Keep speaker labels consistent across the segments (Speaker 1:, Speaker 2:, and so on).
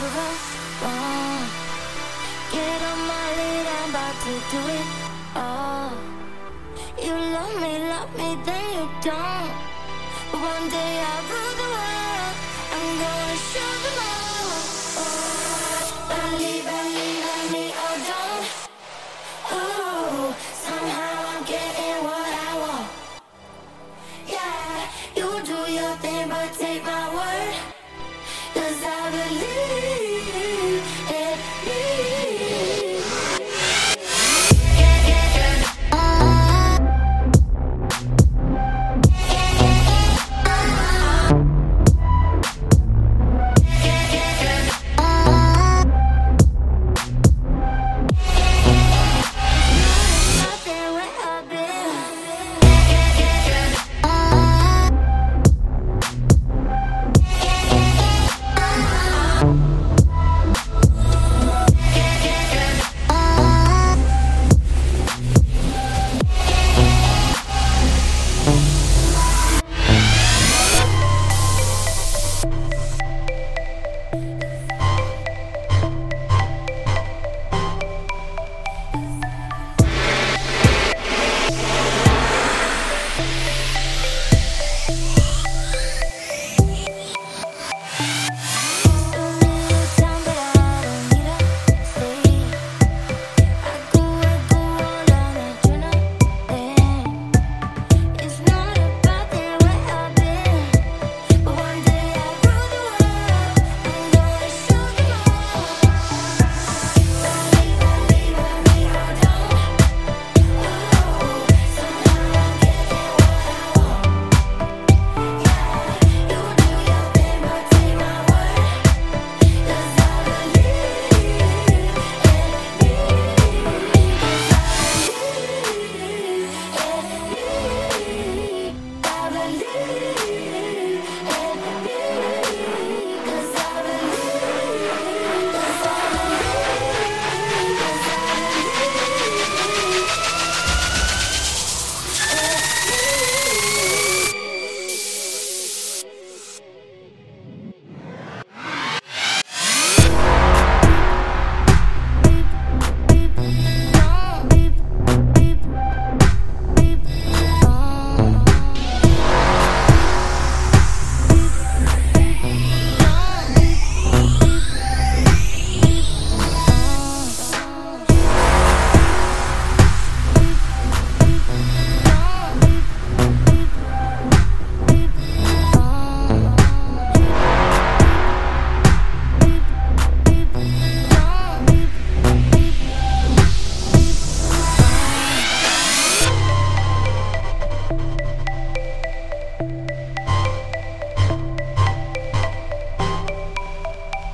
Speaker 1: Get on my lid, I'm to do it. Oh. You love me, love me, then you don't. I believe. leave.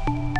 Speaker 1: you